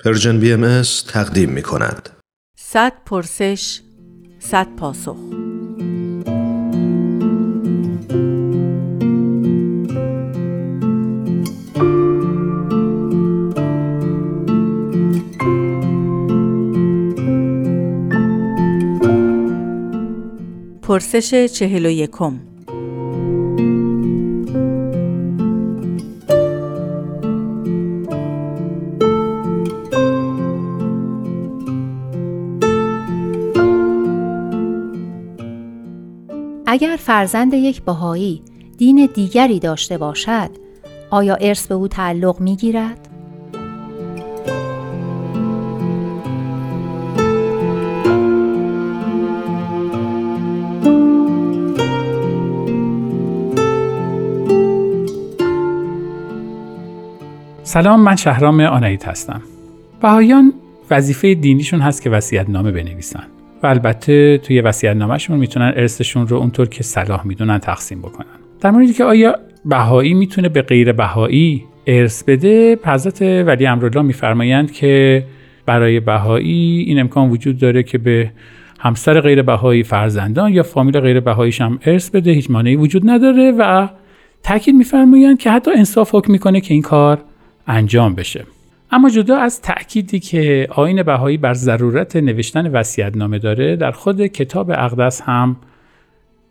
پرژن بی ام تقدیم می کند. صد پرسش صد پاسخ پرسش چهل و یکم اگر فرزند یک بهایی دین دیگری داشته باشد آیا ارث به او تعلق می گیرد؟ سلام من شهرام آنایت هستم بهایان وظیفه دینیشون هست که وصیت نامه بنویسن و البته توی وصیت نامهشون می‌تونن ارثشون رو اونطور که صلاح می‌دونن تقسیم بکنن. در موردی که آیا بهایی می‌تونه به غیر بهایی ارث بده حضرت ولی امرالله میفرمایند که برای بهایی این امکان وجود داره که به همسر غیر بهایی فرزندان یا فامیل غیر بهاییش هم ارث بده هیچ مانعی وجود نداره و تاکید میفرمایند که حتی انصاف حکم می‌کنه که این کار انجام بشه. اما جدا از تأکیدی که آین بهایی بر ضرورت نوشتن نامه داره در خود کتاب اقدس هم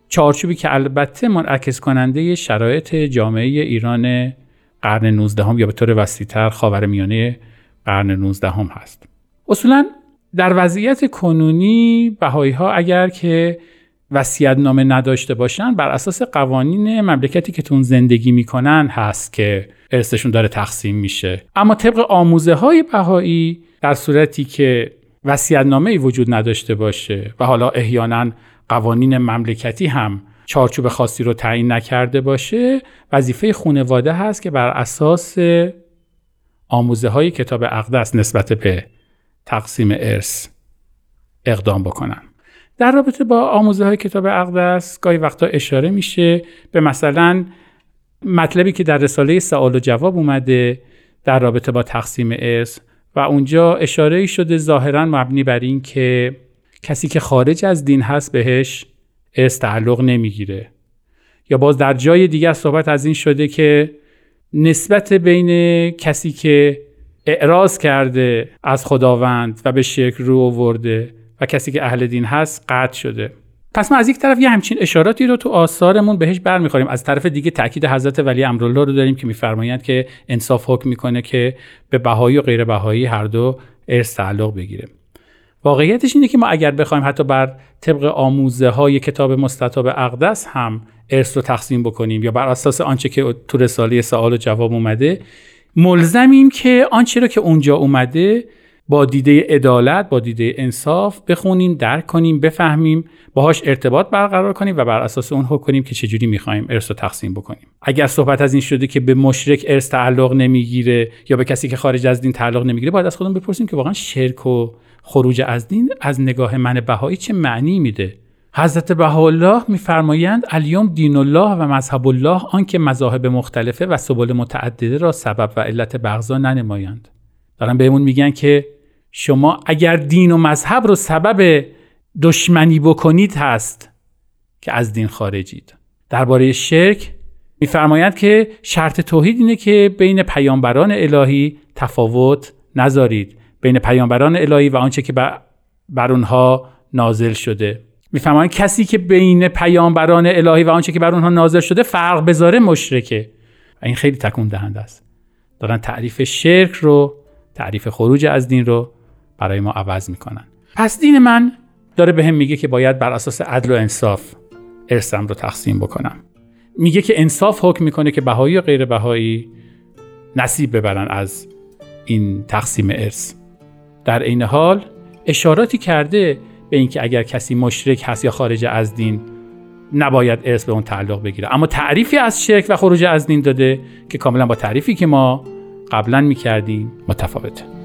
چارچوبی که البته منعکس کننده شرایط جامعه ایران قرن 19 هم یا به طور وسیعتر خاور میانه قرن 19 هم هست. اصولا در وضعیت کنونی بهایی ها اگر که وسیعت نامه نداشته باشن بر اساس قوانین مملکتی که تون زندگی می‌کنن هست که ارثشون داره تقسیم میشه. اما طبق آموزه های بهایی در صورتی که وسیعت نامه ای وجود نداشته باشه و حالا احیانا قوانین مملکتی هم چارچوب خاصی رو تعیین نکرده باشه وظیفه خانواده هست که بر اساس آموزه های کتاب اقدس نسبت به تقسیم ارث اقدام بکنن. در رابطه با آموزه های کتاب اقدس گاهی وقتا اشاره میشه به مثلا مطلبی که در رساله سوال و جواب اومده در رابطه با تقسیم ارث و اونجا اشاره شده ظاهرا مبنی بر این که کسی که خارج از دین هست بهش ارث تعلق نمی‌گیره. یا باز در جای دیگر صحبت از این شده که نسبت بین کسی که اعراض کرده از خداوند و به شرک رو آورده و کسی که اهل دین هست قطع شده. پس ما از یک طرف یه همچین اشاراتی رو تو آثارمون بهش برمیخوریم. از طرف دیگه تاکید حضرت ولی امرالله رو داریم که میفرمایند که انصاف حکم می‌کنه که به بهایی و غیر بهایی هر دو ارث تعلق بگیره. واقعیتش اینه که ما اگر بخوایم حتی بر طبق آموزه های کتاب مستطاب اقدس هم ارث رو تقسیم بکنیم یا بر اساس آنچه که تو رساله سوال و جواب اومده ملزمیم که آنچه رو که اونجا اومده با دیده عدالت با دیده انصاف بخونیم درک کنیم بفهمیم باهاش ارتباط برقرار کنیم و بر اساس اون حکم کنیم که چجوری می‌خوایم ارث رو تقسیم بکنیم. اگر صحبت از این شده که به مشرک ارث تعلق نمی‌گیره یا به کسی که خارج از دین تعلق نمی‌گیره باید از خودمون بپرسیم که واقعا شرک و خروج از دین از نگاه من بهایی چه معنی میده؟ حضرت بهاءالله میفرمایند الیوم دین الله و مذهب الله آنکه مذاهب مختلفه و سبل متعدده را سبب و علت بغضا ننمایند. دارن بهمون میگن که شما اگر دین و مذهب رو سبب دشمنی بکنید هست که از دین خارجید. درباره شرک میفرمایند که شرط توحید اینه که بین پیامبران الهی تفاوت نذارید. بین پیامبران الهی و آنچه که بر اونها نازل شده. میفرمایند کسی که بین پیامبران الهی و آنچه که بر اونها نازل شده فرق بذاره مشرکه. و این خیلی تکون دهنده است. دارن تعریف شرک رو تعریف خروج از دین رو برای ما عوض می‌کنن. پس دین من داره به هم میگه که باید بر اساس عدل و انصاف ارثم رو تقسیم بکنم. میگه که انصاف حکم می‌کنه که بهایی و غیر بهایی نصیب ببرن از این تقسیم ارث. در عین حال اشاراتی کرده به اینکه اگر کسی مشرک هست یا خارج از دین نباید ارث به اون تعلق بگیره. اما تعریفی از شرک و خروج از دین داده که کاملا با تعریفی که ما قبلا می‌کردیم متفاوته.